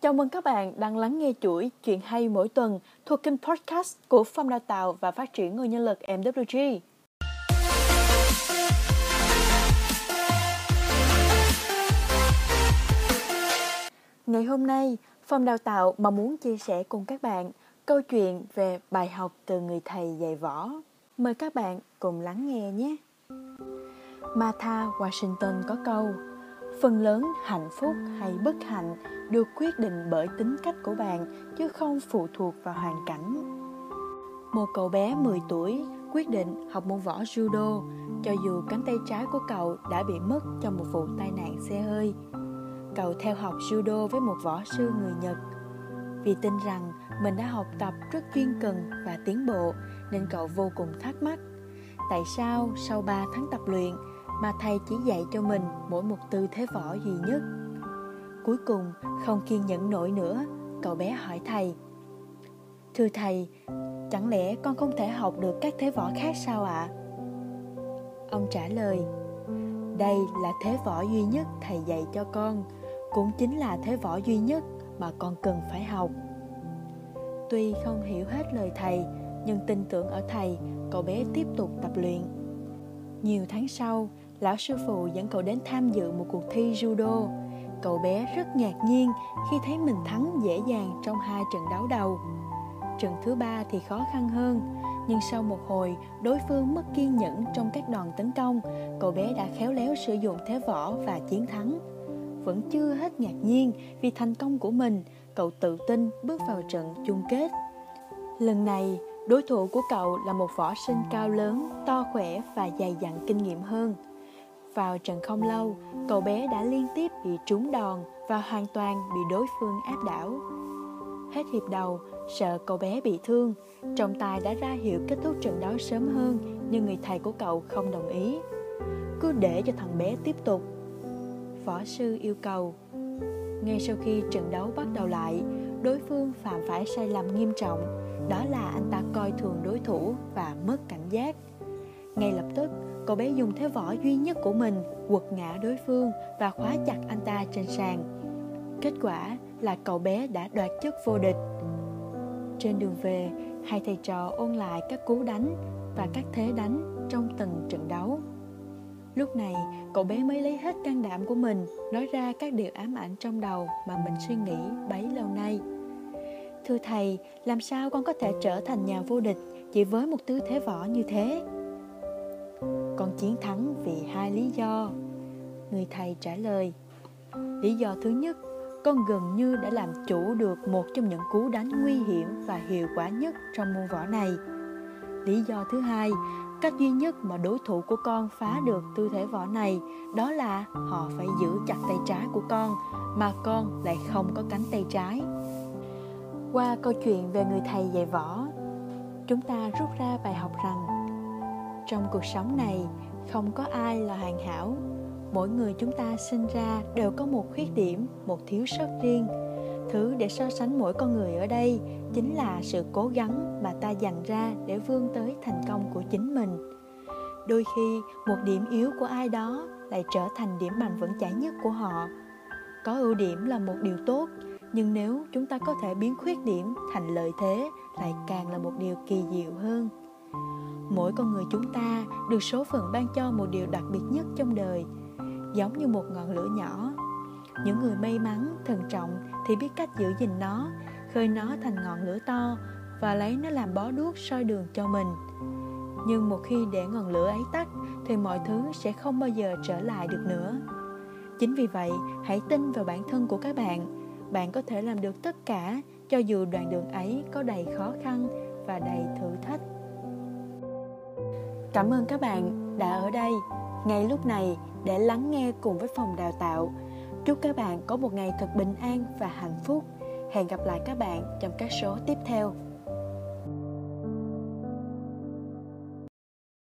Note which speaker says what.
Speaker 1: Chào mừng các bạn đang lắng nghe chuỗi Chuyện hay mỗi tuần thuộc kênh podcast của Phòng Đào tạo và Phát triển Nguồn Nhân lực MWG. Ngày hôm nay, Phòng Đào tạo mà muốn chia sẻ cùng các bạn câu chuyện về bài học từ người thầy dạy võ. Mời các bạn cùng lắng nghe nhé. Martha Washington có câu Phần lớn hạnh phúc hay bất hạnh được quyết định bởi tính cách của bạn, chứ không phụ thuộc vào hoàn cảnh. Một cậu bé 10 tuổi quyết định học môn võ judo, cho dù cánh tay trái của cậu đã bị mất trong một vụ tai nạn xe hơi. Cậu theo học judo với một võ sư người Nhật. Vì tin rằng mình đã học tập rất chuyên cần và tiến bộ, nên cậu vô cùng thắc mắc, tại sao sau 3 tháng tập luyện mà thầy chỉ dạy cho mình mỗi một tư thế võ duy nhất. Cuối cùng, không kiên nhẫn nổi nữa, cậu bé hỏi thầy. Thưa thầy, chẳng lẽ con không thể học được các thế võ khác sao ạ? À? Ông trả lời, đây là thế võ duy nhất thầy dạy cho con, cũng chính là thế võ duy nhất mà con cần phải học. Tuy không hiểu hết lời thầy, nhưng tin tưởng ở thầy, cậu bé tiếp tục tập luyện. Nhiều tháng sau, lão sư phụ dẫn cậu đến tham dự một cuộc thi judo. Cậu bé rất ngạc nhiên khi thấy mình thắng dễ dàng trong hai trận đấu đầu. Trận thứ ba thì khó khăn hơn, nhưng sau một hồi đối phương mất kiên nhẫn trong các đòn tấn công, cậu bé đã khéo léo sử dụng thế võ và chiến thắng. Vẫn chưa hết ngạc nhiên vì thành công của mình, cậu tự tin bước vào trận chung kết. Lần này, đối thủ của cậu là một võ sinh cao lớn, to khỏe và dày dặn kinh nghiệm hơn. Vào trận không lâu, cậu bé đã liên tiếp bị trúng đòn và hoàn toàn bị đối phương áp đảo. Hết hiệp đầu, sợ cậu bé bị thương, trọng tài đã ra hiệu kết thúc trận đấu sớm hơn nhưng người thầy của cậu không đồng ý. Cứ để cho thằng bé tiếp tục. Võ sư yêu cầu. Ngay sau khi trận đấu bắt đầu lại, đối phương phạm phải sai lầm nghiêm trọng, đó là anh ta coi thường đối thủ và mất cảnh giác. Ngay lập tức, cậu bé dùng thế võ duy nhất của mình quật ngã đối phương và khóa chặt anh ta trên sàn. Kết quả là cậu bé đã đoạt chức vô địch. Trên đường về, hai thầy trò ôn lại các cú đánh và các thế đánh trong từng trận đấu. Lúc này, cậu bé mới lấy hết can đảm của mình nói ra các điều ám ảnh trong đầu mà mình suy nghĩ bấy lâu nay. Thưa thầy, làm sao con có thể trở thành nhà vô địch chỉ với một tư thế võ như thế? Con chiến thắng vì hai lý do. Người thầy trả lời, lý do thứ nhất, con gần như đã làm chủ được một trong những cú đánh nguy hiểm và hiệu quả nhất trong môn võ này. Lý do thứ hai, cách duy nhất mà đối thủ của con phá được tư thế võ này đó là họ phải giữ chặt tay trái của con mà con lại không có cánh tay trái. Qua câu chuyện về người thầy dạy võ, chúng ta rút ra bài học rằng trong cuộc sống này, không có ai là hoàn hảo. Mỗi người chúng ta sinh ra đều có một khuyết điểm, một thiếu sót riêng. Thứ để so sánh mỗi con người ở đây chính là sự cố gắng mà ta dành ra để vươn tới thành công của chính mình. Đôi khi, một điểm yếu của ai đó lại trở thành điểm mạnh vững chãi nhất của họ. Có ưu điểm là một điều tốt, nhưng nếu chúng ta có thể biến khuyết điểm thành lợi thế lại càng là một điều kỳ diệu hơn mỗi con người chúng ta được số phận ban cho một điều đặc biệt nhất trong đời, giống như một ngọn lửa nhỏ. Những người may mắn thận trọng thì biết cách giữ gìn nó, khơi nó thành ngọn lửa to và lấy nó làm bó đuốc soi đường cho mình. Nhưng một khi để ngọn lửa ấy tắt thì mọi thứ sẽ không bao giờ trở lại được nữa. Chính vì vậy, hãy tin vào bản thân của các bạn. Bạn có thể làm được tất cả cho dù đoạn đường ấy có đầy khó khăn và đầy thử thách. Cảm ơn các bạn đã ở đây ngay lúc này, để lắng nghe cùng với phòng đào tạo. Chúc các bạn có một ngày thật bình an và hạnh phúc. Hẹn gặp lại các bạn trong các số tiếp theo.